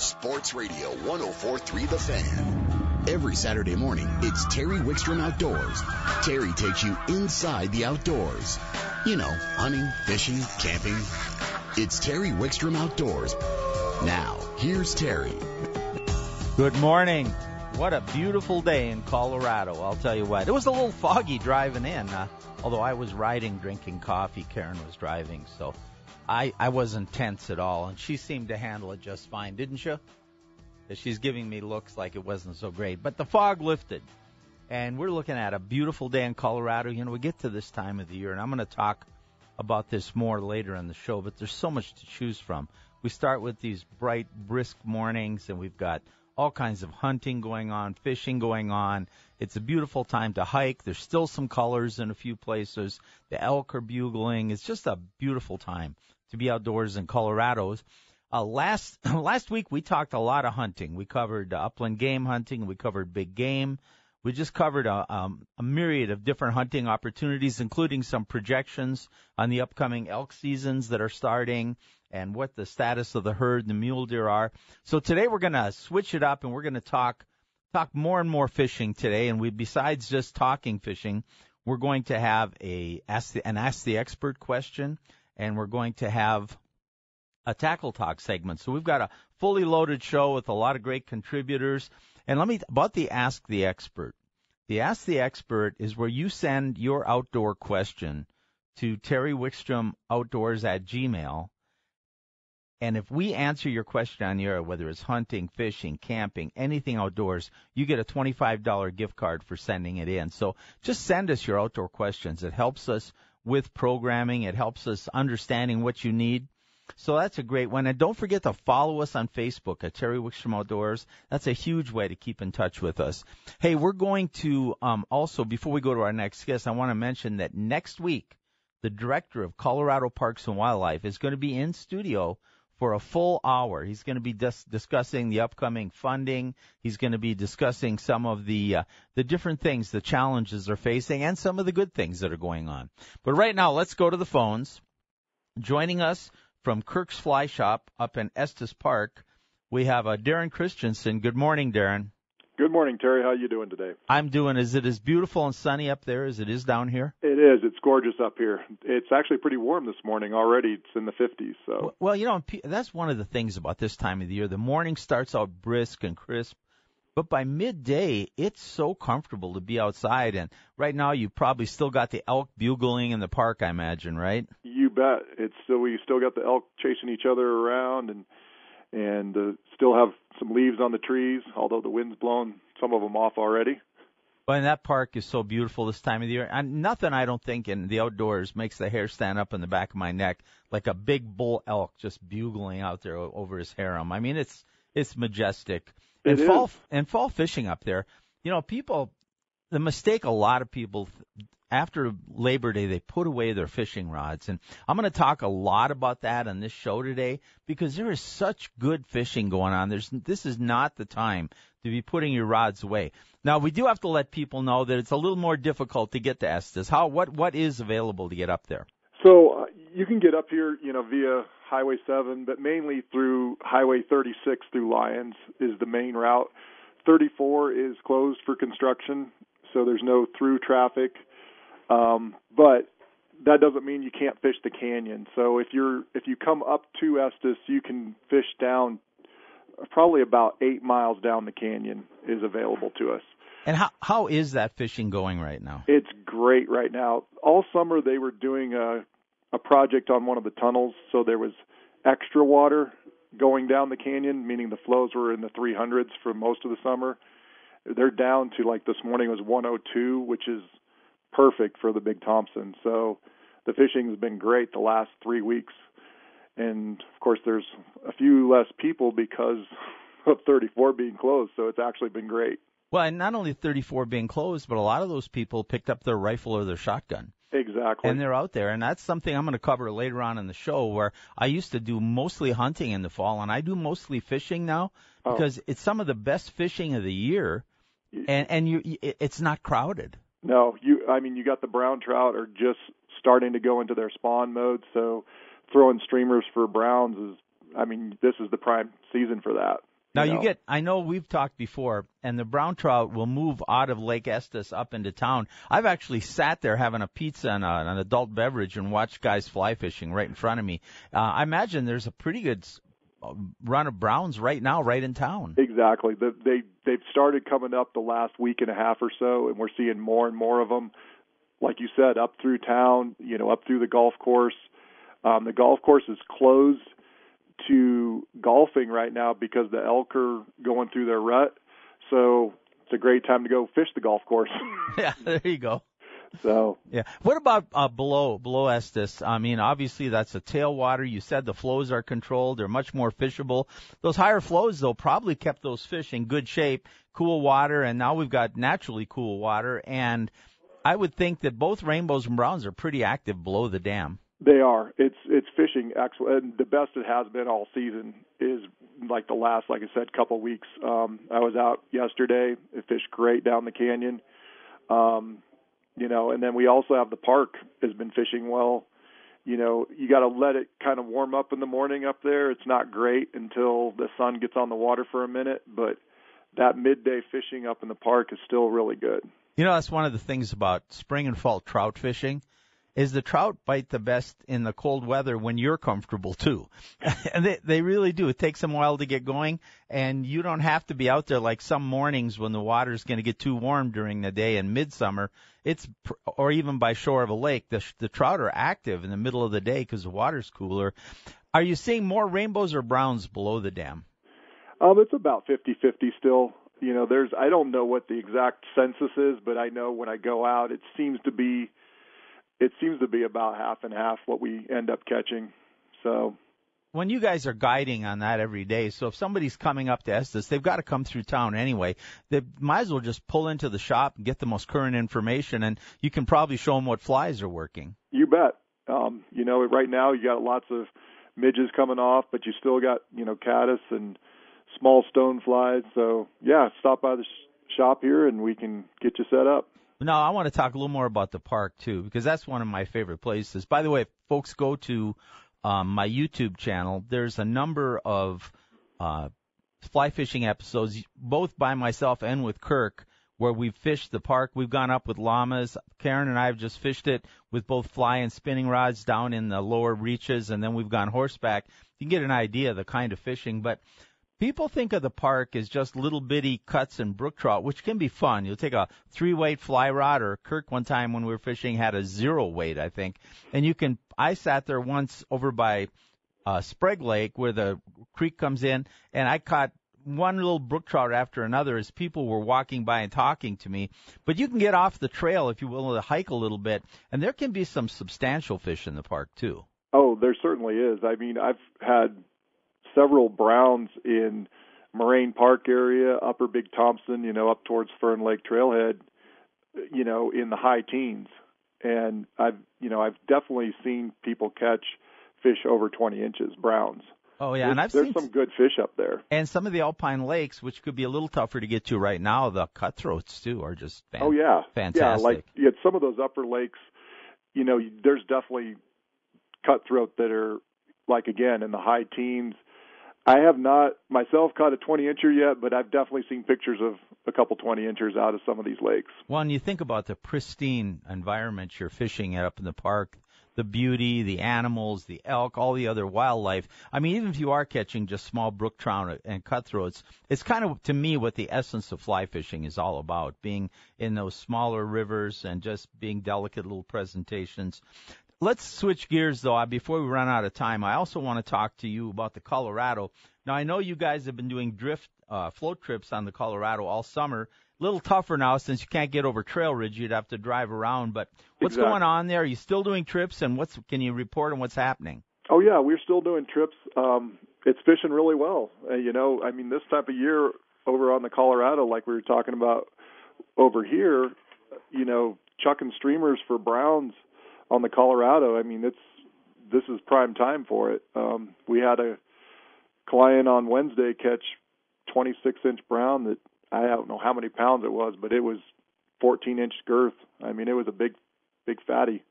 Sports Radio 1043 The Fan. Every Saturday morning, it's Terry Wickstrom Outdoors. Terry takes you inside the outdoors. You know, hunting, fishing, camping. It's Terry Wickstrom Outdoors. Now, here's Terry. Good morning. What a beautiful day in Colorado, I'll tell you what. It was a little foggy driving in, uh, although I was riding, drinking coffee. Karen was driving, so I, I wasn't tense at all, and she seemed to handle it just fine, didn't she? She's giving me looks like it wasn't so great. But the fog lifted, and we're looking at a beautiful day in Colorado. You know, we get to this time of the year, and I'm going to talk about this more later in the show, but there's so much to choose from. We start with these bright, brisk mornings, and we've got all kinds of hunting going on, fishing going on. It's a beautiful time to hike. There's still some colors in a few places. The elk are bugling. It's just a beautiful time to be outdoors in Colorado. Uh, last last week we talked a lot of hunting. We covered uh, upland game hunting. We covered big game. We just covered a, um, a myriad of different hunting opportunities, including some projections on the upcoming elk seasons that are starting and what the status of the herd and the mule deer are. So today we're going to switch it up and we're going to talk talk more and more fishing today. And we besides just talking fishing, we're going to have a ask the, an ask the expert question and we're going to have a tackle talk segment. So we've got a fully loaded show with a lot of great contributors. And let me about the ask the expert. The ask the expert is where you send your outdoor question to Terry Wickstrom Outdoors at Gmail. And if we answer your question on the air, whether it's hunting, fishing, camping, anything outdoors, you get a $25 gift card for sending it in. So just send us your outdoor questions. It helps us with programming. It helps us understanding what you need. So that's a great one. And don't forget to follow us on Facebook at Terry Wickstrom Outdoors. That's a huge way to keep in touch with us. Hey, we're going to um, also, before we go to our next guest, I want to mention that next week, the director of Colorado Parks and Wildlife is going to be in studio for a full hour. He's going to be dis- discussing the upcoming funding. He's going to be discussing some of the uh, the different things, the challenges they're facing, and some of the good things that are going on. But right now, let's go to the phones. Joining us from Kirk's Fly Shop up in Estes Park, we have uh, Darren Christensen. Good morning, Darren. Good morning, Terry. How are you doing today? I'm doing. Is it as beautiful and sunny up there as it is down here? It is. It's gorgeous up here. It's actually pretty warm this morning already. It's in the 50s. So. Well, you know, that's one of the things about this time of the year. The morning starts out brisk and crisp, but by midday, it's so comfortable to be outside. And right now, you probably still got the elk bugling in the park, I imagine, right? You bet. It's so we still got the elk chasing each other around and and uh, still have some leaves on the trees, although the wind's blown some of them off already. Well, and that park is so beautiful this time of the year. And nothing I don't think in the outdoors makes the hair stand up in the back of my neck like a big bull elk just bugling out there over his harem. I mean, it's it's majestic. It and is. fall and fall fishing up there. You know, people the mistake a lot of people after Labor Day, they put away their fishing rods. And I'm going to talk a lot about that on this show today because there is such good fishing going on. There's, this is not the time to be putting your rods away. Now, we do have to let people know that it's a little more difficult to get to Estes. How, what, what is available to get up there? So uh, you can get up here, you know, via Highway 7, but mainly through Highway 36 through Lyons is the main route. 34 is closed for construction, so there's no through traffic. Um, but that doesn't mean you can't fish the canyon. So if you're if you come up to Estes, you can fish down probably about eight miles down the canyon is available to us. And how how is that fishing going right now? It's great right now. All summer they were doing a a project on one of the tunnels, so there was extra water going down the canyon, meaning the flows were in the 300s for most of the summer. They're down to like this morning was 102, which is perfect for the Big Thompson. So the fishing has been great the last three weeks. And of course, there's a few less people because of 34 being closed. So it's actually been great. Well, and not only 34 being closed, but a lot of those people picked up their rifle or their shotgun. Exactly. And they're out there. And that's something I'm going to cover later on in the show where I used to do mostly hunting in the fall and I do mostly fishing now Oh. because it's some of the best fishing of the year and and you it's not crowded. No, you. I mean, you got the brown trout are just starting to go into their spawn mode. So throwing streamers for browns is. I mean, this is the prime season for that. Now you, you get, I know we've talked before, and the brown trout will move out of Lake Estes up into town. I've actually sat there having a pizza and a, an adult beverage and watched guys fly fishing right in front of me. Uh, I imagine there's a pretty good run of browns right now, right in town. Exactly. The, they they've started coming up the last week and a half or so, and we're seeing more and more of them. Like you said, up through town, you know, up through the golf course. Um, the golf course is closed to golfing right now because the elk are going through their rut. So it's a great time to go fish the golf course. yeah, there you go. So Yeah. What about uh, below below Estes? I mean, obviously that's a tailwater. You said the flows are controlled; they're much more fishable. Those higher flows, though, probably kept those fish in good shape, cool water, and now we've got naturally cool water. And I would think that both rainbows and browns are pretty active below the dam. They are. It's it's fishing excellent. And the best it has been all season is like the last, like I said, couple weeks. Um, I was out yesterday. It fished great down the canyon. Um, you know, and then we also have the park has been fishing well. You know, you got to let it kind of warm up in the morning up there. It's not great until the sun gets on the water for a minute, but that midday fishing up in the park is still really good. You know, that's one of the things about spring and fall trout fishing is the trout bite the best in the cold weather when you're comfortable too. and they they really do. It takes them a while to get going and you don't have to be out there like some mornings when the water's going to get too warm during the day in midsummer. It's or even by shore of a lake, the the trout are active in the middle of the day cuz the water's cooler. Are you seeing more rainbows or browns below the dam? Um, it's about fifty-fifty still. You know, there's I don't know what the exact census is, but I know when I go out, it seems to be it seems to be about half and half what we end up catching. So when you guys are guiding on that every day, so if somebody's coming up to Estes, they've got to come through town anyway. They might as well just pull into the shop and get the most current information, and you can probably show them what flies are working. you bet. Um, you know, right now you got lots of midges coming off, but you still got you know caddis and small stone flies. So yeah, stop by the sh- shop here and we can get you set up. Now, I want to talk a little more about the park too, because that's one of my favorite places. By the way, folks go to um, my YouTube channel, there's a number of uh, fly fishing episodes, both by myself and with Kirk, where we've fished the park. We've gone up with llamas. Karen and I have just fished it with both fly and spinning rods down in the lower reaches, and then we've gone horseback. You can get an idea of the kind of fishing, but People think of the park as just little bitty cuts and brook trout, which can be fun. You'll take a three weight fly rod, or Kirk one time when we were fishing had a zero weight, I think, and you can. I sat there once over by uh, Sprague Lake where the creek comes in, and I caught one little brook trout after another as people were walking by and talking to me. But you can get off the trail if you will to hike a little bit, and there can be some substantial fish in the park too. Oh, there certainly is. I mean, I've had several browns in Moraine Park area, Upper Big Thompson, you know, up towards Fern Lake Trailhead, you know, in the high teens. And I've, you know, I've definitely seen people catch fish over 20 inches, browns. Oh yeah, there's, and I've there's seen some good fish up there. and some of the alpine lakes, which could be a little tougher to get to right now. The cutthroats too are just fan- oh yeah, fantastic. Yeah, like yeah, some of those upper lakes, you know, there's definitely cutthroat that are like again in the high teens. I have not myself caught a 20 incher yet, but I've definitely seen pictures of a couple 20 inchers out of some of these lakes. Well, and you think about the pristine environment you're fishing at up in the park, the beauty, the animals, the elk, all the other wildlife. I mean, even if you are catching just small brook trout and cutthroats, it's kind of to me what the essence of fly fishing is all about, being in those smaller rivers and just being delicate little presentations. Let's switch gears though. Before we run out of time, I also want to talk to you about the Colorado. Now I know you guys have been doing drift uh, float trips on the Colorado all summer. A little tougher now since you can't get over Trail Ridge. You'd have to drive around. But what's Exactly. going on there? Are you still doing trips? And what's can you report on what's happening? Oh yeah, we're still doing trips. Um, it's fishing really well. Uh, you know, I mean, this type of year over on the Colorado, like we were talking about over here, you know, chucking streamers for browns on the Colorado. I mean, it's this is prime time for it. Um, we had a client on Wednesday catch 26 inch brown that I don't know how many pounds it was, but it was 14 inch girth. I mean, it was a big, big fatty.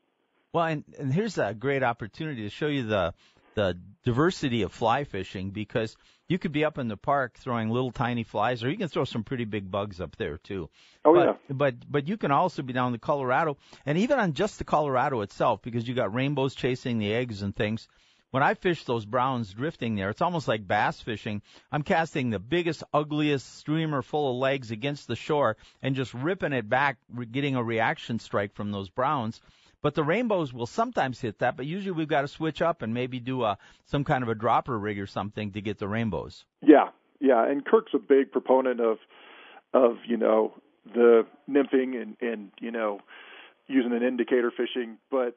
Well, and, and here's a great opportunity to show you the the diversity of fly fishing because you could be up in the park throwing little tiny flies, or you can throw some pretty big bugs up there too. Oh but, yeah. But but you can also be down the Colorado, and even on just the Colorado itself, because you got rainbows chasing the eggs and things. When I fish those browns drifting there, it's almost like bass fishing. I'm casting the biggest, ugliest streamer full of legs against the shore and just ripping it back, getting a reaction strike from those browns. But the rainbows will sometimes hit that, but usually we've got to switch up and maybe do a some kind of a dropper rig or something to get the rainbows. Yeah, yeah, and Kirk's a big proponent of of you know the nymphing and and you know using an indicator fishing, but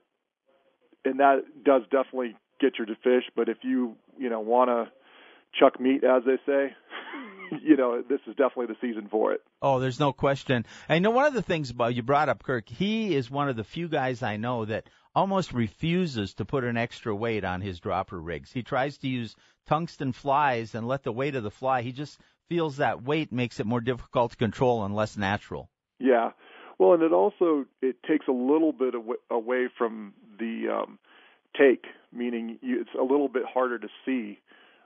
and that does definitely get you to fish. But if you you know want to chuck meat, as they say, you know this is definitely the season for it. Oh, there's no question. I know one of the things about you brought up Kirk. He is one of the few guys I know that almost refuses to put an extra weight on his dropper rigs. He tries to use tungsten flies and let the weight of the fly. He just feels that weight makes it more difficult to control and less natural. Yeah. Well, and it also it takes a little bit away from the um, take, meaning you, it's a little bit harder to see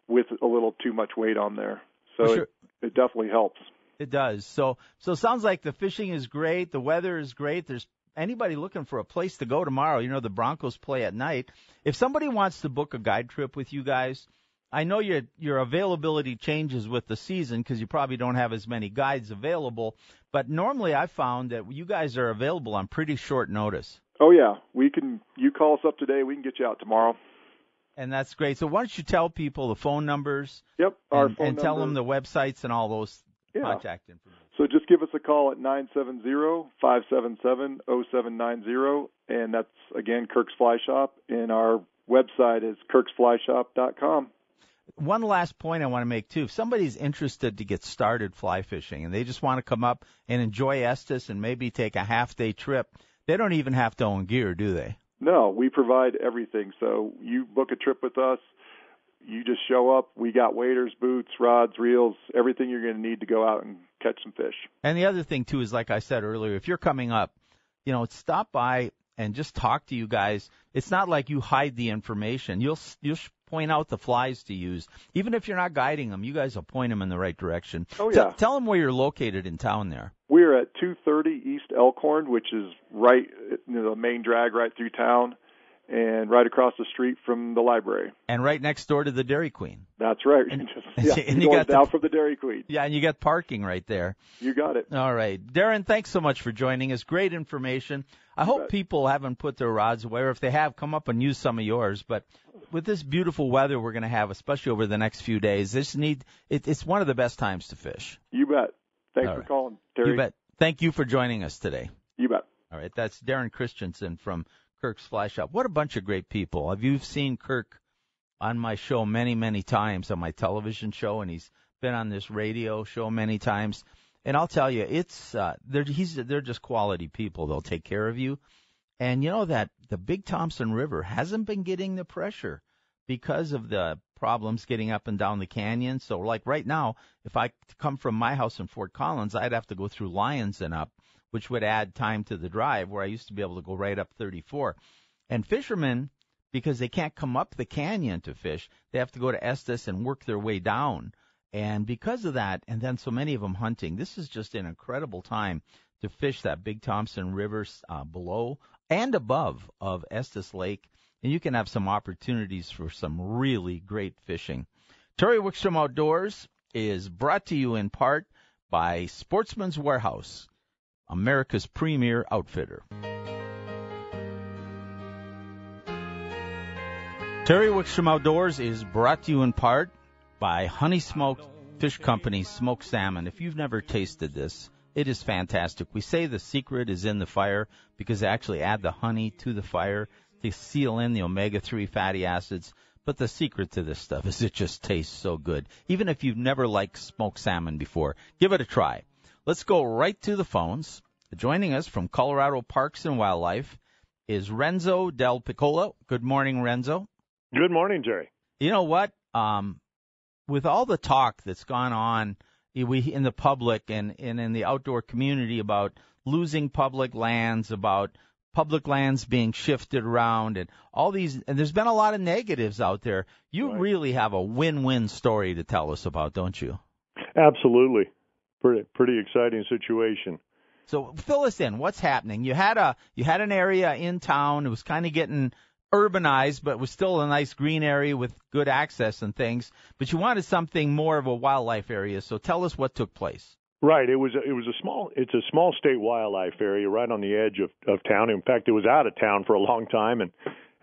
with a little too much weight on there. So sure. it, it definitely helps. It does. So so it sounds like the fishing is great, the weather is great. There's anybody looking for a place to go tomorrow. You know the Broncos play at night. If somebody wants to book a guide trip with you guys, I know your your availability changes with the season because you probably don't have as many guides available. But normally, I found that you guys are available on pretty short notice. Oh yeah, we can. You call us up today, we can get you out tomorrow. And that's great. So why don't you tell people the phone numbers? Yep, our and, phone and tell number. them the websites and all those yeah. contact information. So just give us a call at nine seven zero five seven seven zero seven nine zero, and that's again Kirk's Fly Shop, and our website is kirksflyshop.com. One last point I want to make too. If somebody's interested to get started fly fishing and they just want to come up and enjoy Estes and maybe take a half day trip, they don't even have to own gear, do they? No, we provide everything. So you book a trip with us, you just show up. We got waders, boots, rods, reels, everything you're going to need to go out and catch some fish. And the other thing too is, like I said earlier, if you're coming up, you know, stop by and just talk to you guys. It's not like you hide the information. You'll you'll point out the flies to use. Even if you're not guiding them, you guys will point them in the right direction. Oh yeah. T- tell them where you're located in town there. We're at 230 East Elkhorn, which is right, you know, the main drag right through town and right across the street from the library. And right next door to the Dairy Queen. That's right. And, yeah, and you got down the, from the Dairy Queen. Yeah, and you got parking right there. You got it. All right. Darren, thanks so much for joining us. Great information. I You hope bet. people haven't put their rods away, or if they have, come up and use some of yours. But with this beautiful weather we're going to have, especially over the next few days, this need it, it's one of the best times to fish. You bet. Thanks All for right. calling, Terry. You bet. Thank you for joining us today. You bet. All right, that's Darren Christensen from Kirk's Fly Shop. What a bunch of great people. Have you seen Kirk on my show many, many times on my television show, and he's been on this radio show many times. And I'll tell you, it's uh, they're he's they're just quality people. They'll take care of you. And you know that the Big Thompson River hasn't been getting the pressure because of the problems getting up and down the canyon. So like right now, if I come from my house in Fort Collins, I'd have to go through Lyons and up, which would add time to the drive where I used to be able to go right up 34. And fishermen, because they can't come up the canyon to fish, they have to go to Estes and work their way down. And because of that, and then so many of them hunting, this is just an incredible time to fish that Big Thompson River uh, below and above of Estes Lake. And you can have some opportunities for some really great fishing. Terry Wickstrom Outdoors is brought to you in part by Sportsman's Warehouse, America's premier outfitter. Terry Wickstrom Outdoors is brought to you in part by Honey Smoked Fish Company Smoked Salmon. If you've never tasted this, it is fantastic. We say the secret is in the fire because they actually add the honey to the fire to seal in the omega-3 fatty acids. But the secret to this stuff is it just tastes so good. Even if you've never liked smoked salmon before, give it a try. Let's go right to the phones. Joining us from Colorado Parks and Wildlife is Renzo Del Piccolo. Good morning, Renzo. Good morning, Jerry. You know what? Um, with all the talk that's gone on we in the public and, and in the outdoor community about losing public lands, about public lands being shifted around and all these and there's been a lot of negatives out there. You right. really have a win-win story to tell us about, don't you? Absolutely. Pretty pretty exciting situation. So fill us in. What's happening? You had a you had an area in town. It was kind of getting urbanized, but was still a nice green area with good access and things. But you wanted something more of a wildlife area. So tell us what took place. Right. It was a, it was a small it's a small state wildlife area right on the edge of of town. In fact, it was out of town for a long time and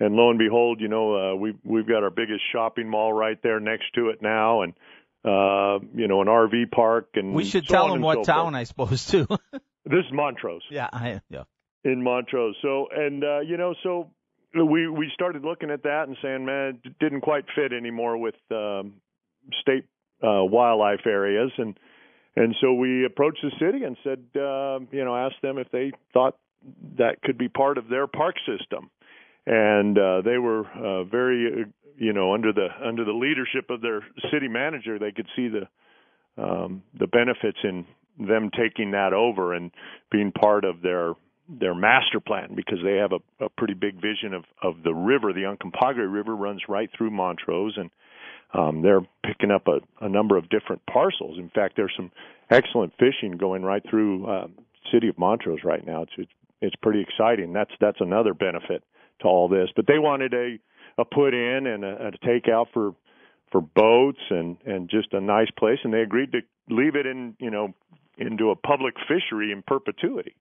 and lo and behold, you know, uh, we we've got our biggest shopping mall right there next to it now and uh, you know, an RV park and We should so tell them so what forth. town I suppose too. This is Montrose. yeah, I yeah. in Montrose. So and uh, you know, so we we started looking at that and saying, man, it didn't quite fit anymore with um, state uh, wildlife areas, and and so we approached the city and said, uh, you know, asked them if they thought that could be part of their park system, and uh, they were uh, very, uh, you know, under the under the leadership of their city manager, they could see the um, the benefits in them taking that over and being part of their their master plan because they have a, a pretty big vision of of the river. The Uncompahgre River runs right through Montrose, and um, they're picking up a, a number of different parcels. In fact, there's some excellent fishing going right through uh, city of Montrose right now. It's it's, it's pretty exciting. That's that's another benefit to all this. But they wanted a a put in and a, a takeout for for boats and and just a nice place, and they agreed to leave it in you know into a public fishery in perpetuity.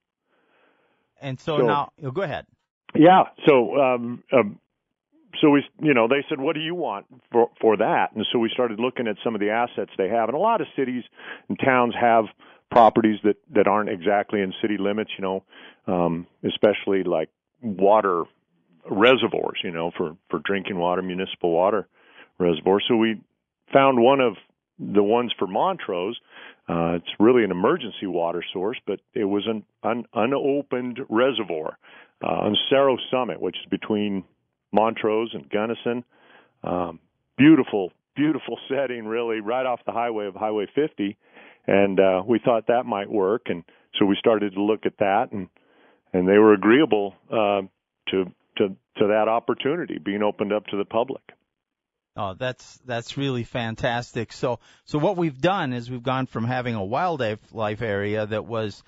And so, So- now oh, go ahead. Yeah. So, um, um, so we, you know, they said, "What do you want for for that?" And so we started looking at some of the assets they have, and a lot of cities and towns have properties that that aren't exactly in city limits. You know, um, especially like water reservoirs. You know, for for drinking water, municipal water reservoirs. So we found one of the ones for Montrose. Uh, it's really an emergency water source, but it was an, an unopened reservoir uh, on Cerro Summit, which is between Montrose and Gunnison. Um, beautiful, beautiful setting, really, right off the highway of Highway 50. And uh, we thought that might work, and so we started to look at that, and and they were agreeable uh, to to to that opportunity being opened up to the public. Oh, that's that's really fantastic. So so what we've done is we've gone from having a wildlife life area that was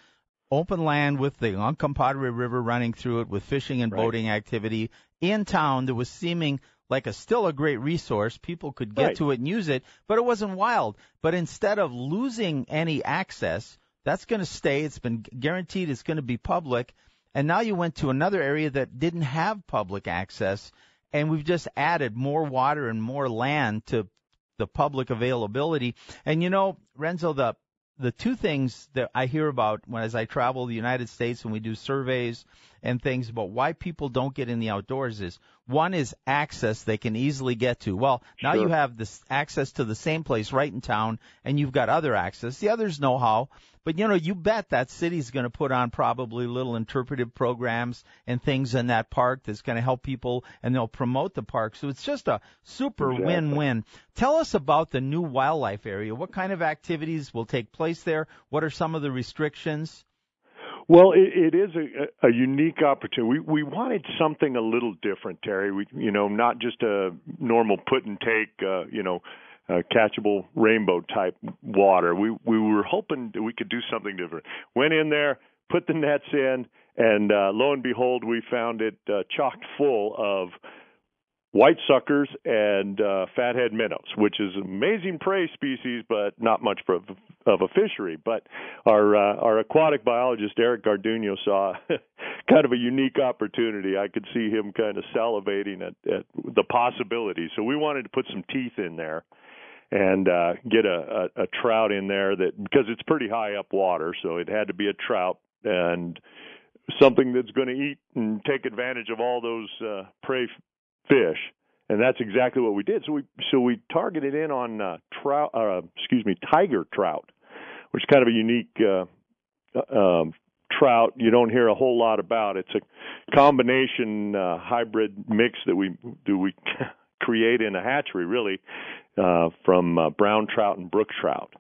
open land with the Uncompahgre River running through it with fishing and Right. boating activity in town that was seeming like a still a great resource. People could get Right. to it and use it, but it wasn't wild. But instead of losing any access, that's going to stay. It's been guaranteed it's going to be public. And now you went to another area that didn't have public access and we've just added more water and more land to the public availability. And you know, Renzo, the the two things that I hear about when as I travel the United States and we do surveys and things about why people don't get in the outdoors is one is access they can easily get to. Well, now Sure. you have this access to the same place right in town and you've got other access. The others know how. But you know, you bet that city's going to put on probably little interpretive programs and things in that park that's going to help people and they'll promote the park. So it's just a super Exactly. win-win. Tell us about the new wildlife area. What kind of activities will take place there? What are some of the restrictions? Well, it, it is a, a unique opportunity. We, we wanted something a little different, Terry. We, you know, not just a normal put and take, uh, you know, uh, catchable rainbow type water. We we were hoping that we could do something different. Went in there, put the nets in, and uh, lo and behold, we found it uh, chocked full of white suckers and uh, fathead minnows, which is amazing prey species, but not much of, of a fishery. But our uh, our aquatic biologist Eric Gardunio saw kind of a unique opportunity. I could see him kind of salivating at, at the possibility. So we wanted to put some teeth in there and uh, get a, a, a trout in there that because it's pretty high up water, so it had to be a trout and something that's going to eat and take advantage of all those uh, prey f- fish. And that's exactly what we did. So we so we targeted in on uh, trout, uh, excuse me, tiger trout, which is kind of a unique uh, um, trout. You don't hear a whole lot about. It's a combination uh, hybrid mix that we do we create in a hatchery, really, uh, from uh, brown trout and brook trout.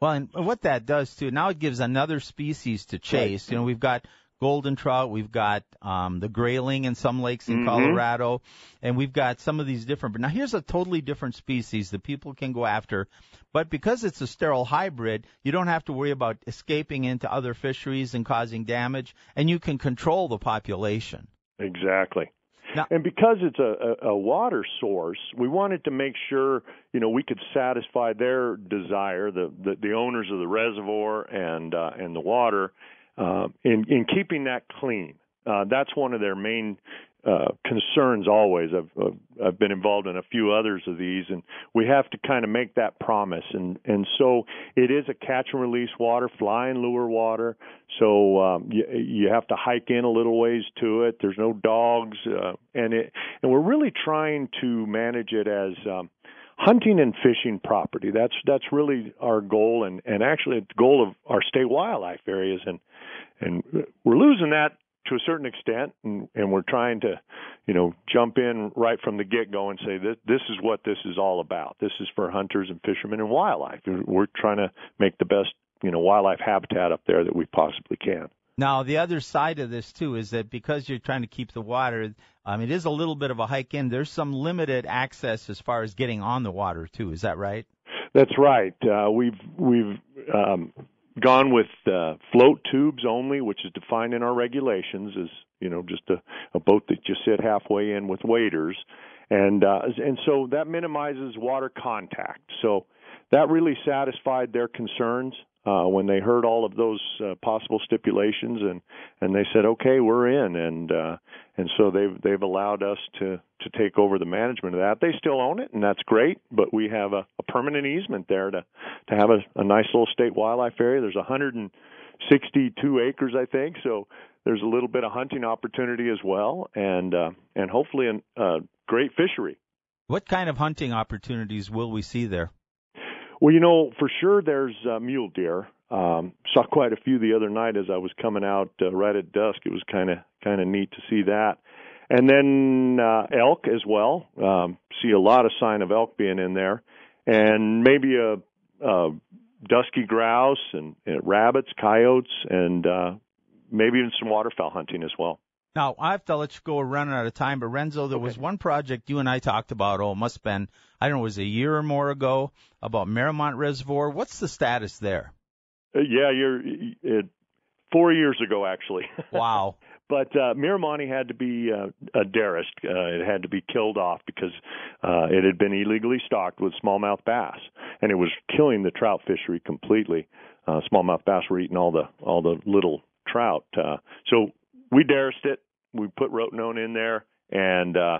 Well, and what that does too, now it gives another species to chase. You know, we've got golden trout. We've got um, the grayling in some lakes in Mhm. Colorado, and we've got some of these different. But now here's a totally different species that people can go after. But because it's a sterile hybrid, you don't have to worry about escaping into other fisheries and causing damage, and you can control the population. Exactly. Now- and because it's a, a, a water source, we wanted to make sure you know we could satisfy their desire, the the, the owners of the reservoir and uh, and the water, uh, in in keeping that clean. Uh, that's one of their main uh, concerns always. I've, I've I've been involved in a few others of these, and we have to kind of make that promise. And and so it is a catch and release water, fly and lure water. So um, you you have to hike in a little ways to it. There's no dogs, uh, and it and we're really trying to manage it as um, hunting and fishing property. That's that's really our goal, and and actually the goal of our state wildlife areas, and and we're losing that to a certain extent, and, and we're trying to, you know, jump in right from the get go and say this this is what this is all about. This is for hunters and fishermen and wildlife. We're trying to make the best, you know, wildlife habitat up there that we possibly can. Now, the other side of this too is that because you're trying to keep the water, um, it is a little bit of a hike in. There's some limited access as far as getting on the water too. Is that right? That's right. Uh, we've we've um, gone with uh, float tubes only, which is defined in our regulations as you know just a, a boat that you sit halfway in with waders, and uh, and so that minimizes water contact. So that really satisfied their concerns uh, when they heard all of those uh, possible stipulations, and and they said, okay, we're in, and uh, and so they've they've allowed us to to take over the management of that. They still own it, and that's great, but we have a, a permanent easement there to to have a, a nice little state wildlife area. There's 162 acres, I think, so there's a little bit of hunting opportunity as well, and uh, and hopefully a uh, great fishery. What kind of hunting opportunities will we see there? Well, you know, for sure there's uh, mule deer. Um, saw quite a few the other night as I was coming out uh, right at dusk. It was kind of kind of neat to see that. And then uh, elk as well. Um, see a lot of sign of elk being in there, and maybe a, a dusky grouse and, and rabbits, coyotes, and uh, maybe even some waterfowl hunting as well. Now, I have to let you go. We're running out of time, but Renzo, there was one project you and I talked about. Oh, it must have been, I don't know, it was a year or more ago about Merrimont Reservoir. What's the status there? Uh, yeah, you're it, four years ago actually. Wow. But uh, Miramonte had to be uh, a derist. Uh, it had to be killed off because uh, it had been illegally stocked with smallmouth bass, and it was killing the trout fishery completely. Uh, smallmouth bass were eating all the all the little trout. Uh, so we derist it. We put rotenone in there, and uh,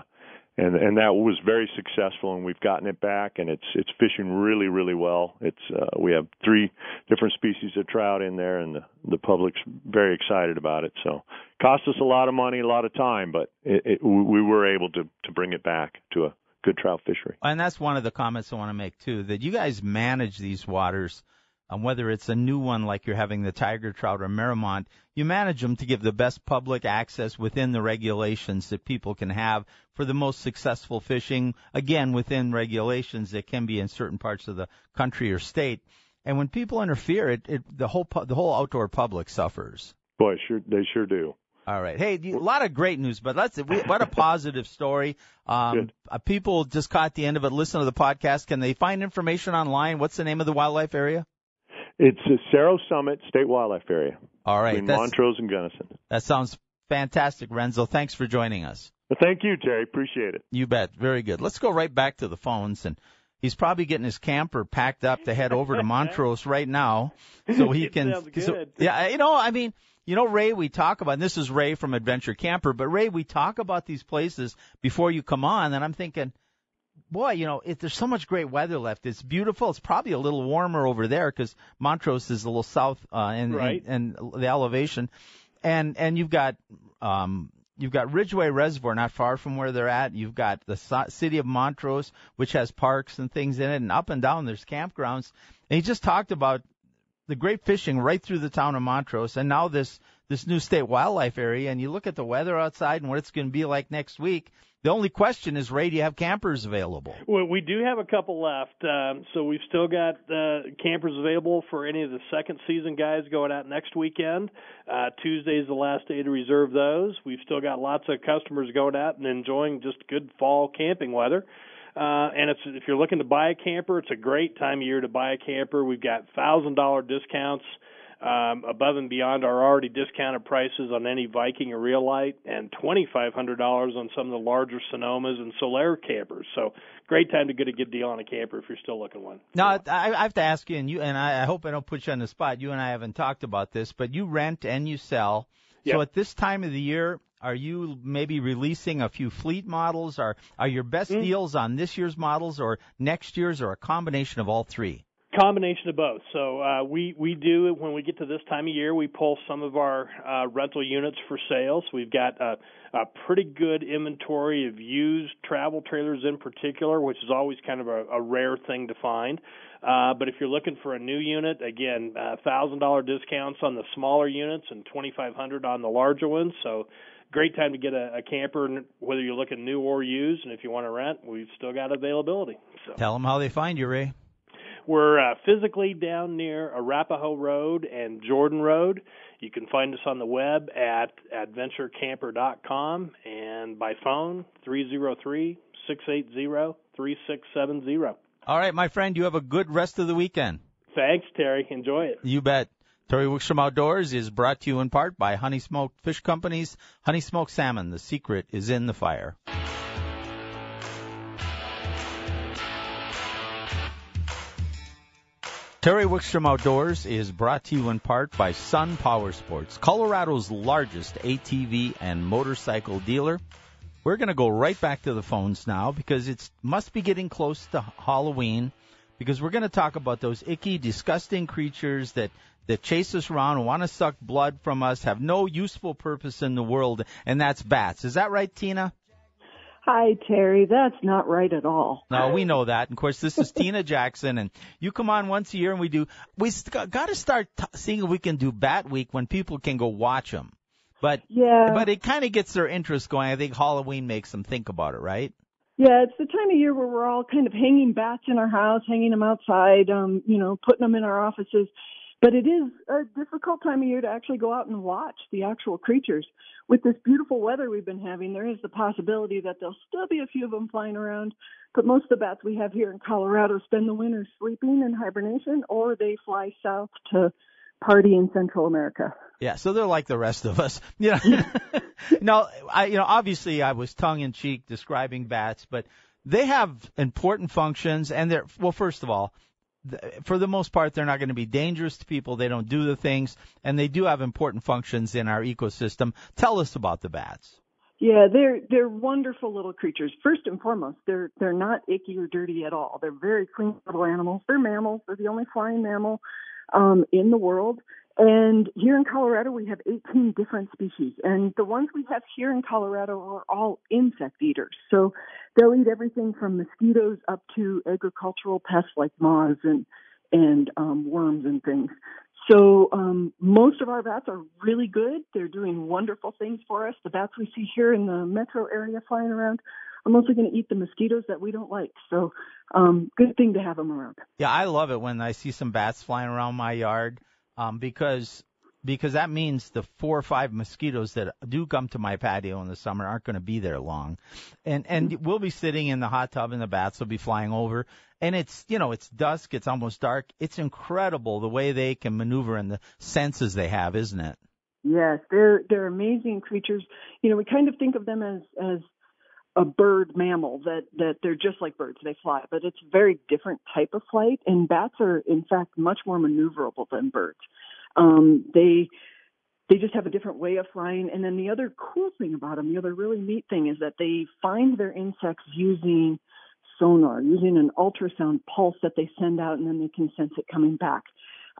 and and that was very successful. And we've gotten it back, and it's it's fishing really really well. It's uh, we have three different species of trout in there, and the the public's very excited about it. So cost us a lot of money, a lot of time, but it, it, we were able to to bring it back to a good trout fishery. And that's one of the comments I want to make too, that you guys manage these waters, um, whether it's a new one like you're having the tiger trout or Merrimont, you manage them to give the best public access within the regulations that people can have for the most successful fishing, again, within regulations that can be in certain parts of the country or state. And when people interfere, it, it the whole pu- the whole outdoor public suffers. Boy, sure they sure do. All right. Hey, a lot of great news, but let's we, what a positive story. Um, Good. uh, people just caught the end of it. Listen to the podcast. Can they find information online? What's the name of the wildlife area? It's the Cerro Summit State Wildlife Area All right. between Montrose and Gunnison. that sounds fantastic, Renzo. Thanks for joining us. Well, thank you, Terry. Appreciate it. You bet. Very good. Let's go right back to the phones and. He's probably getting his camper packed up to head over to Montrose right now, so he can. so- yeah, you know, I mean, you know, Ray, we talk about. And this is Ray from Adventure Camper, but Ray, we talk about these places before you come on, and I'm thinking, boy, you know, if there's so much great weather left, it's beautiful. It's probably a little warmer over there because Montrose is a little south uh, in, Right. in, in the elevation, and and you've got um you've got Ridgway Reservoir not far from where they're at. You've got the so- city of Montrose, which has parks and things in it, and up and down there's campgrounds. And he just talked about the great fishing right through the town of Montrose, and now this this new state wildlife area. And you look at the weather outside and what it's going to be like next week. The only question is, Ray, do you have campers available? Well, we do have a couple left. Um, so we've still got uh, campers available for any of the second season guys going out next weekend. Uh, Tuesday is the last day to reserve those. We've still got lots of customers going out and enjoying just good fall camping weather. Uh, and it's, if you're looking to buy a camper, it's a great time of year to buy a camper. We've got thousand dollar discounts um, above and beyond our already discounted prices on any Viking or Real-Lite, and $2,500 on some of the larger Sonomas and Solaire campers. So great time to get a good deal on a camper if you're still looking one. Now I, I have to ask you, and you and I, I hope I don't put you on the spot. You and I haven't talked about this, but you rent and you sell. Yep. So at this time of the year, are you maybe releasing a few fleet models? Are are your best Mm. deals on this year's models or next year's, or a combination of all three? Combination of both. So uh, we we do when we get to this time of year, we pull some of our uh, rental units for sale. So we've got a, a pretty good inventory of used travel trailers in particular, which is always kind of a, a rare thing to find. Uh, but if you're looking for a new unit, again, uh, thousand dollar discounts on the smaller units and twenty five hundred on the larger ones. So great time to get a, a camper, whether you're looking new or used. And if you want to rent, we've still got availability. So. Tell them how they find you, Ray. We're uh, physically down near Arapahoe Road and Jordan Road. You can find us on the web at adventurecamper.com and by phone 303 680 3670. All right, my friend, you have a good rest of the weekend. Thanks, Terry. Enjoy it. You bet. Terry Wickstrom Outdoors is brought to you in part by Honey Smoked Fish Company's Honey Smoked Salmon. The secret is in the fire. Terry Wickstrom Outdoors is brought to you in part by Sun Power Sports, Colorado's largest ATV and motorcycle dealer. We're going to go right back to the phones now because it must be getting close to Halloween because we're going to talk about those icky, disgusting creatures that that chase us around and want to suck blood from us, have no useful purpose in the world, and that's bats. Is that right, Tina? Hi, Terry. That's not right at all. No, we know that. And of course, this is Tina Jackson, and you come on once a year, and we do. We st- got to start t- seeing if we can do Bat Week when people can go watch them. But Yeah. but it kind of gets their interest going. I think Halloween makes them think about it, right? Yeah, it's the time of year where we're all kind of hanging bats in our house, hanging them outside, um, you know, putting them in our offices. But it is a difficult time of year to actually go out and watch the actual creatures. With this beautiful weather we've been having, there is the possibility that there'll still be a few of them flying around. But most of the bats we have here in Colorado spend the winter sleeping in hibernation or they fly south to party in Central America. Yeah, so they're like the rest of us. You know, no, I, you know, obviously I was tongue in cheek describing bats, but they have important functions, and they're well. First of all, for the most part, they're not going to be dangerous to people. They don't do the things, and they do have important functions in our ecosystem. Tell us about the bats. Yeah, they're they're wonderful little creatures. First and foremost, they're they're not icky or dirty at all. They're very clean little animals. They're mammals. They're the only flying mammal um, in the world. And here in Colorado, we have 18 different species. And the ones we have here in Colorado are all insect eaters. So they'll eat everything from mosquitoes up to agricultural pests like moths and and um, worms and things. So um, most of our bats are really good. They're doing wonderful things for us. The bats we see here in the metro area flying around are mostly going to eat the mosquitoes that we don't like. So um, good thing to have them around. Yeah, I love it when I see some bats flying around my yard um, because because that means the four or five mosquitoes that do come to my patio in the summer aren't going to be there long, and and mm-hmm. we'll be sitting in the hot tub and the bats will be flying over, and it's you know it's dusk, it's almost dark, it's incredible the way they can maneuver and the senses they have, isn't it? Yes, they're they're amazing creatures. You know, we kind of think of them as as a bird mammal that that they're just like birds they fly but it's a very different type of flight. And bats are in fact much more maneuverable than birds um they they just have a different way of flying and then the other cool thing about them the other really neat thing is that they find their insects using sonar using an ultrasound pulse that they send out and then they can sense it coming back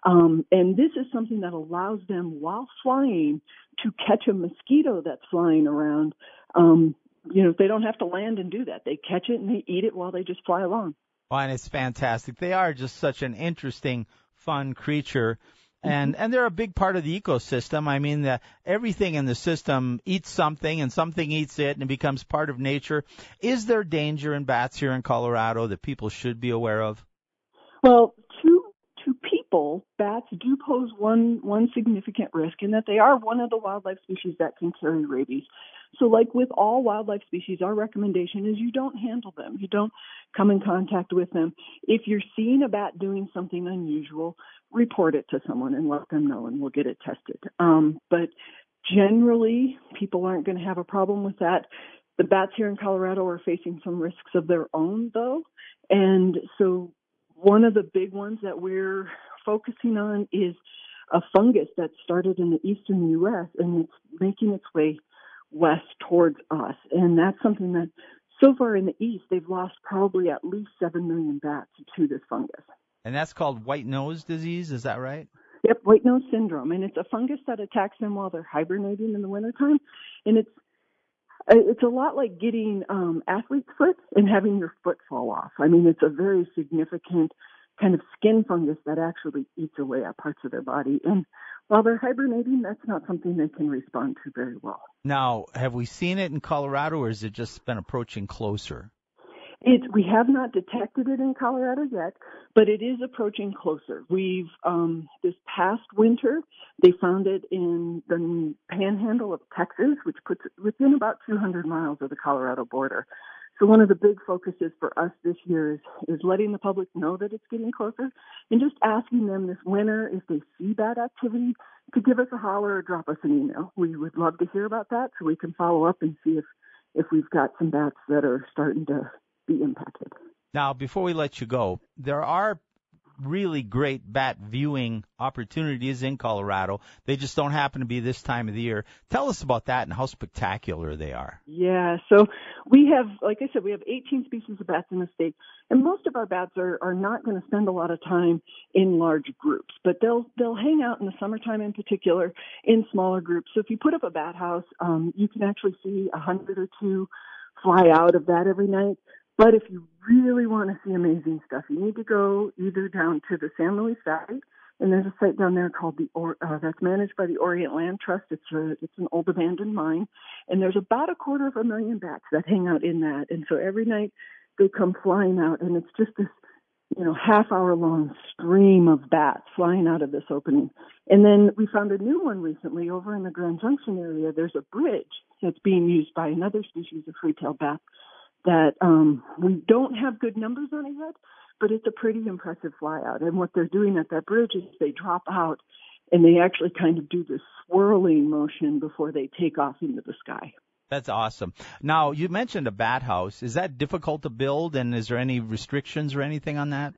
um, and this is something that allows them while flying to catch a mosquito that's flying around um, you know, they don't have to land and do that. They catch it and they eat it while they just fly along. Well, and it's fantastic. They are just such an interesting, fun creature. And mm-hmm. and they're a big part of the ecosystem. I mean, the, everything in the system eats something, and something eats it, and it becomes part of nature. Is there danger in bats here in Colorado that people should be aware of? Well, to to people, bats do pose one one significant risk in that they are one of the wildlife species that can carry rabies. So, like with all wildlife species, our recommendation is you don't handle them. You don't come in contact with them. If you're seeing a bat doing something unusual, report it to someone and let them know, and we'll get it tested. Um, but generally, people aren't going to have a problem with that. The bats here in Colorado are facing some risks of their own, though. And so, one of the big ones that we're focusing on is a fungus that started in the eastern U.S. and it's making its way west towards us. And that's something that so far in the east, they've lost probably at least 7 million bats to this fungus. And that's called white nose disease, is that right? Yep, white nose syndrome. And it's a fungus that attacks them while they're hibernating in the wintertime. And it's it's a lot like getting um athlete's foot and having your foot fall off. I mean, it's a very significant kind of skin fungus that actually eats away at parts of their body. And while they're hibernating, that's not something they can respond to very well. Now, have we seen it in Colorado, or has it just been approaching closer? It, we have not detected it in Colorado yet, but it is approaching closer. We've um, this past winter they found it in the Panhandle of Texas, which puts it within about 200 miles of the Colorado border. So one of the big focuses for us this year is, is letting the public know that it's getting closer and just asking them this winter if they see bad activity to give us a holler or drop us an email. We would love to hear about that so we can follow up and see if, if we've got some bats that are starting to be impacted. Now, before we let you go, there are really great bat viewing opportunities in Colorado. They just don't happen to be this time of the year. Tell us about that and how spectacular they are. Yeah, so we have, like I said, we have 18 species of bats in the state, and most of our bats are, are not going to spend a lot of time in large groups, but they'll they'll hang out in the summertime in particular in smaller groups. So if you put up a bat house, um, you can actually see a hundred or two fly out of that every night. But if you really want to see amazing stuff, you need to go either down to the San Luis Valley, and there's a site down there called the or, uh, that's managed by the Orient Land Trust. It's a it's an old abandoned mine, and there's about a quarter of a million bats that hang out in that. And so every night they come flying out, and it's just this you know half hour long stream of bats flying out of this opening. And then we found a new one recently over in the Grand Junction area. There's a bridge that's being used by another species of free-tailed bat that um, we don't have good numbers on it yet, but it's a pretty impressive flyout. And what they're doing at that bridge is they drop out and they actually kind of do this swirling motion before they take off into the sky. That's awesome. Now, you mentioned a bat house. Is that difficult to build, and is there any restrictions or anything on that?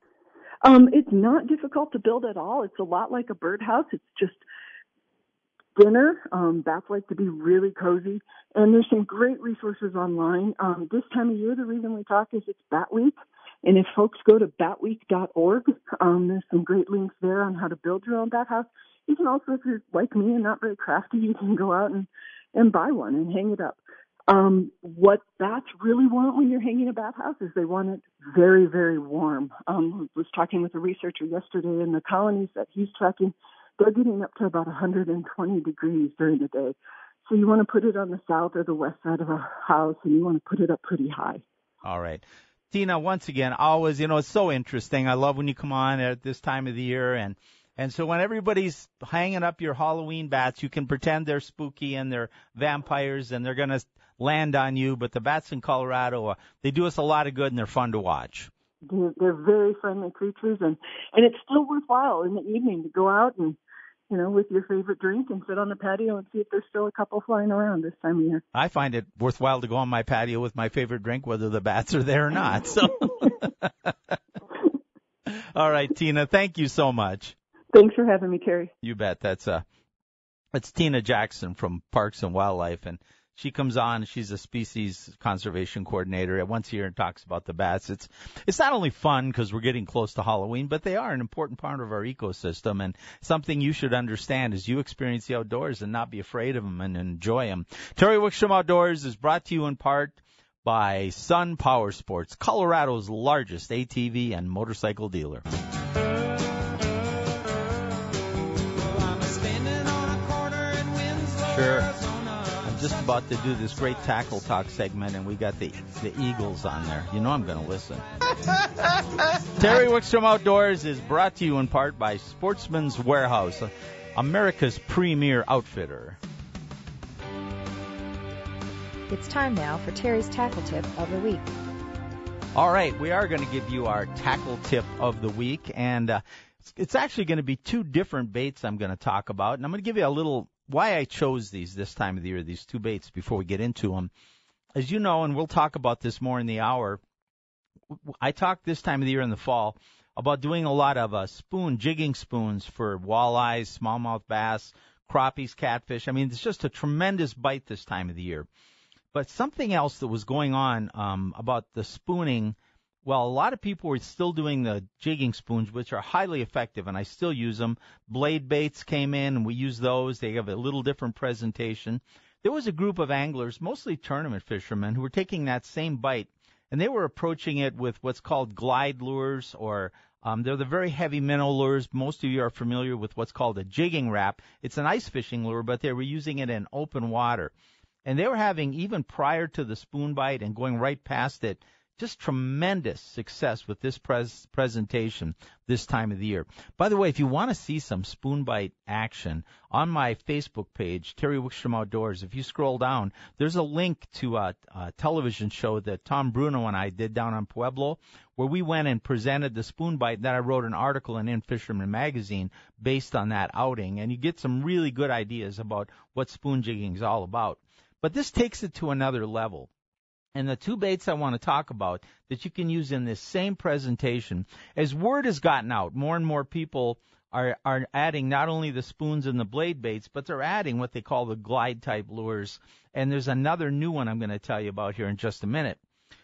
Um, it's not difficult to build at all. It's a lot like a birdhouse. It's just dinner. Um, bats like to be really cozy, and there's some great resources online. Um, this time of year, the reason we talk is it's Bat Week, and if folks go to batweek.org, um, there's some great links there on how to build your own bat house. You can also, if you're like me and not very crafty, you can go out and and buy one and hang it up. Um, what bats really want when you're hanging a bat house is they want it very, very warm. Um, I was talking with a researcher yesterday in the colonies that he's tracking they're getting up to about 120 degrees during the day. So you want to put it on the south or the west side of a house, and you want to put it up pretty high. All right. Tina, once again, always, you know, it's so interesting. I love when you come on at this time of the year and and so when everybody's hanging up your Halloween bats, you can pretend they're spooky and they're vampires and they're going to land on you, but the bats in Colorado, uh, they do us a lot of good and they're fun to watch. They're, they're very friendly creatures and and it's still worthwhile in the evening to go out and you know, with your favorite drink and sit on the patio and see if there's still a couple flying around this time of year. I find it worthwhile to go on my patio with my favorite drink, whether the bats are there or not. So, all right, Tina, thank you so much. Thanks for having me, Terry. You bet. That's uh, that's Tina Jackson from Parks and Wildlife, and she comes on. She's a species conservation coordinator once a year and talks about the bats. It's it's not only fun because we're getting close to Halloween, but they are an important part of our ecosystem and something you should understand as you experience the outdoors and not be afraid of them and enjoy them. Terry Wickstrom Outdoors is brought to you in part by Sun Power Sports, Colorado's largest ATV and motorcycle dealer. Sure. I'm just about to do this great tackle talk segment, and we got the the Eagles on there. You know I'm going to listen. Terry Wickstrom Outdoors is brought to you in part by Sportsman's Warehouse, America's premier outfitter. It's time now for Terry's tackle tip of the week. All right, we are going to give you our tackle tip of the week, and uh, it's actually going to be two different baits I'm going to talk about, and I'm going to give you a little why I chose these this time of the year, these two baits, before we get into them. As you know, and we'll talk about this more in the hour, I talk this time of the year in the fall about doing a lot of uh, spoon jigging spoons for walleyes, smallmouth bass, crappies, catfish. I mean, it's just a tremendous bite this time of the year. But something else that was going on um, about the spooning well, a lot of people were still doing the jigging spoons, which are highly effective, and I still use them. Blade baits came in, and we use those. They have a little different presentation. There was a group of anglers, mostly tournament fishermen, who were taking that same bite, and they were approaching it with what's called glide lures, or um, they're the very heavy minnow lures. Most of you are familiar with what's called a jigging Rap. It's an ice fishing lure, but they were using it in open water. And they were having, even prior to the spoon bite and going right past it, just tremendous success with this pres- presentation this time of the year. By the way, if you want to see some spoon bite action on my Facebook page, Terry Wickstrom Outdoors, if you scroll down, there's a link to a, a television show that Tom Bruno and I did down on Pueblo, where we went and presented the spoon bite. That I wrote an article in In Fisherman magazine based on that outing, and you get some really good ideas about what spoon jigging is all about. But this takes it to another level. And the two baits I want to talk about that you can use in this same presentation, as word has gotten out, more and more people are, are adding not only the spoons and the blade baits, but they're adding what they call the glide type lures. And there's another new one I'm going to tell you about here in just a minute.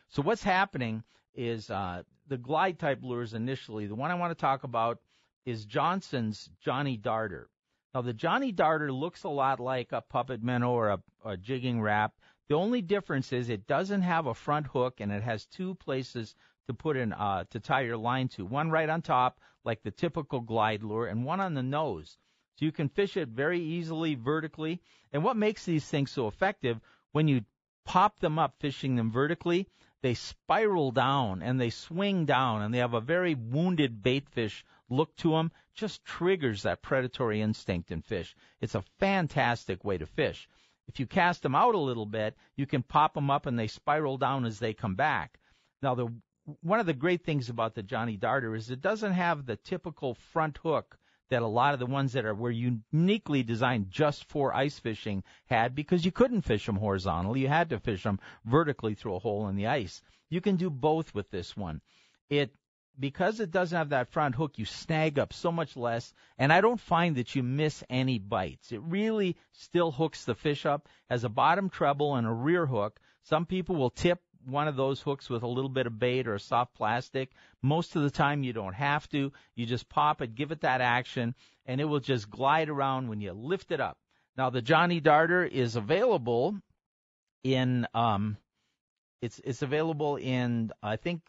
So what's happening is uh, the glide type lures initially. The one I want to talk about is Johnson's Johnny Darter. Now the Johnny Darter looks a lot like a puppet minnow or a, a jigging Rap. The only difference is it doesn't have a front hook and it has two places to put in uh, to tie your line to. One right on top, like the typical glide lure, and one on the nose. So you can fish it very easily vertically. And what makes these things so effective when you pop them up fishing them vertically, they spiral down and they swing down and they have a very wounded bait fish look to them. Just triggers that predatory instinct in fish. It's a fantastic way to fish. If you cast them out a little bit, you can pop them up and they spiral down as they come back. Now, the one of the great things about the Johnny Darter is it doesn't have the typical front hook that a lot of the ones that are were uniquely designed just for ice fishing had because you couldn't fish them horizontally. You had to fish them vertically through a hole in the ice. You can do both with this one. It because it doesn't have that front hook, you snag up so much less, and I don't find that you miss any bites. It really still hooks the fish up, has a bottom treble and a rear hook. Some people will tip one of those hooks with a little bit of bait or a soft plastic. Most of the time you don't have to. You just pop it, give it that action, and it will just glide around when you lift it up. Now the Johnny Darter is available in um it's it's available in I think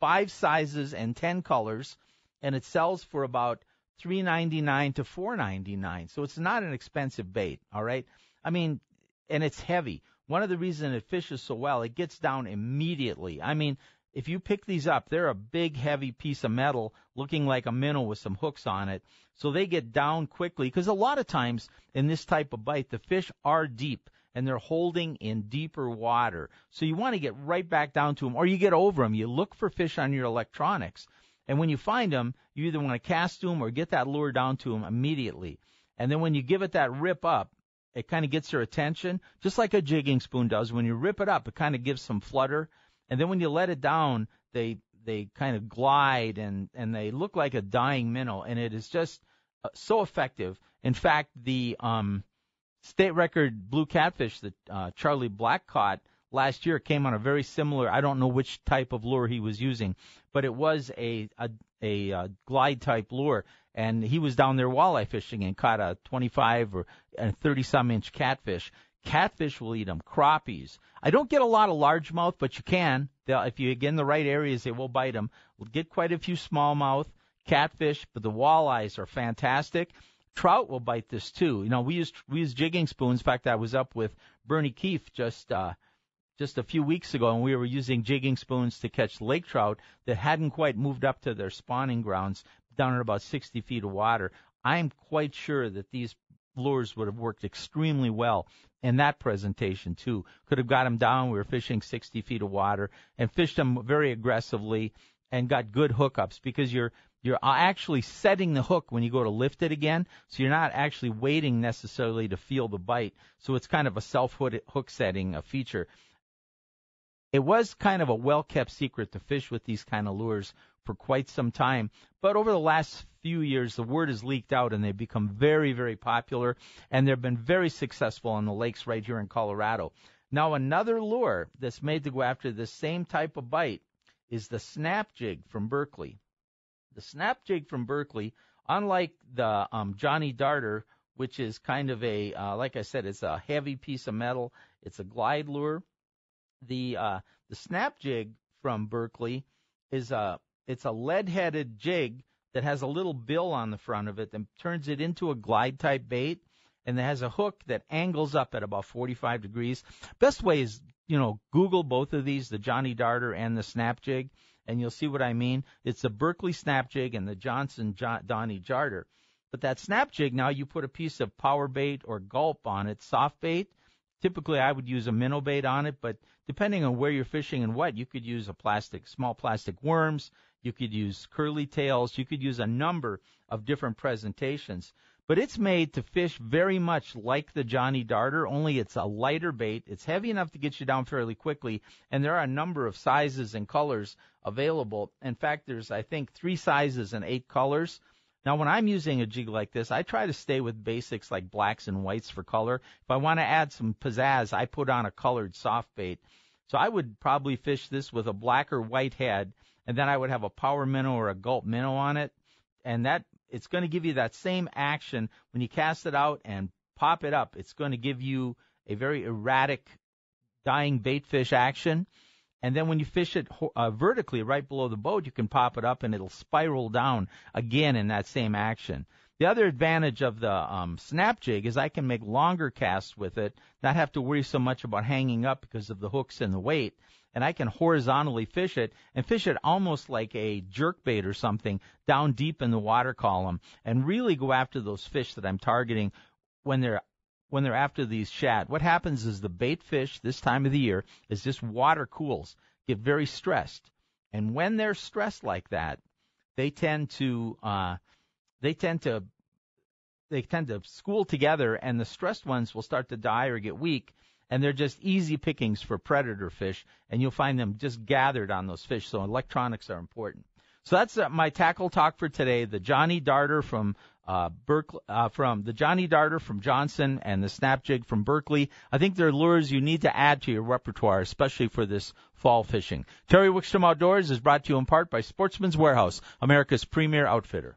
five sizes and ten colors, and it sells for about three ninety nine to four ninety nine. So it's not an expensive bait. All right. I mean, and it's heavy. One of the reasons it fishes so well, it gets down immediately. I mean, if you pick these up, they're a big, heavy piece of metal looking like a minnow with some hooks on it. So they get down quickly because a lot of times in this type of bite, the fish are deep and they're holding in deeper water. So you want to get right back down to them or you get over them. You look for fish on your electronics. And when you find them, you either want to cast to them or get that lure down to them immediately. And then when you give it that rip up, it kind of gets their attention, just like a jigging spoon does. When you rip it up, it kind of gives some flutter. And then when you let it down, they they kind of glide and and they look like a dying minnow, and it is just uh, so effective. In fact, the um state record blue catfish that uh, Charlie Black caught last year came on a very similar. I don't know which type of lure he was using, but it was a a, a, a uh, glide type lure, and he was down there walleye fishing and caught a 25 or a 30 some inch catfish. Catfish will eat them. Crappies. I don't get a lot of largemouth, but you can. They'll, if you get in the right areas, they will bite them. We'll get quite a few smallmouth catfish, but the walleyes are fantastic. Trout will bite this too. You know, we use we use jigging spoons. In fact, I was up with Bernie Keefe just uh, just a few weeks ago, and we were using jigging spoons to catch lake trout that hadn't quite moved up to their spawning grounds down at about 60 feet of water. I'm quite sure that these lures would have worked extremely well in that presentation too. Could have got them down. We were fishing 60 feet of water and fished them very aggressively and got good hookups because you're you're uh, actually setting the hook when you go to lift it again, so you're not actually waiting necessarily to feel the bite. So it's kind of a self hook setting a feature. It was kind of a well kept secret to fish with these kind of lures for quite some time, but over the last few years the word has leaked out and they've become very very popular and they've been very successful on the lakes right here in Colorado. Now another lure that's made to go after the same type of bite is the snap jig from Berkley. The snap jig from Berkley, unlike the um, Johnny Darter, which is kind of a, uh, like I said, it's a heavy piece of metal. It's a glide lure. The uh, the snap jig from Berkley is a it's a lead-headed jig that has a little bill on the front of it that turns it into a glide type bait and it has a hook that angles up at about 45 degrees. Best way is you know, Google both of these, the Johnny Darter and the Snap Jig, and you'll see what I mean. It's the Berkley Snap Jig and the Johnson John, Donnie Darter. But that Snap Jig, now you put a piece of power bait or gulp on it, soft bait. Typically, I would use a minnow bait on it, but depending on where you're fishing and what, you could use a plastic, small plastic worms. You could use curly tails. You could use a number of different presentations but it's made to fish very much like the Johnny Darter, only it's a lighter bait. It's heavy enough to get you down fairly quickly, and there are a number of sizes and colors available. In fact, there's I think three sizes and eight colors. Now, when I'm using a jig like this, I try to stay with basics like blacks and whites for color. If I want to add some pizzazz, I put on a colored soft bait. So I would probably fish this with a black or white head, and then I would have a power minnow or a gulp minnow on it. And that it's going to give you that same action when you cast it out and pop it up. It's going to give you a very erratic dying bait fish action. And then when you fish it uh, vertically right below the boat, you can pop it up and it'll spiral down again in that same action. The other advantage of the um, snap jig is I can make longer casts with it, not have to worry so much about hanging up because of the hooks and the weight and I can horizontally fish it and fish it almost like a jerk bait or something down deep in the water column and really go after those fish that I'm targeting when they're when they're after these shad. What happens is the bait fish this time of the year is just water cools, get very stressed. And when they're stressed like that, they tend to uh they tend to they tend to school together and the stressed ones will start to die or get weak and they're just easy pickings for predator fish, and you'll find them just gathered on those fish. So electronics are important. So that's uh, my tackle talk for today. The Johnny Darter from uh, Berkley, uh, from the Johnny Darter from Johnson and the Snap Jig from Berkley. I think they're lures you need to add to your repertoire, especially for this fall fishing. Terry Wickstrom Outdoors is brought to you in part by Sportsman's Warehouse, America's premier outfitter.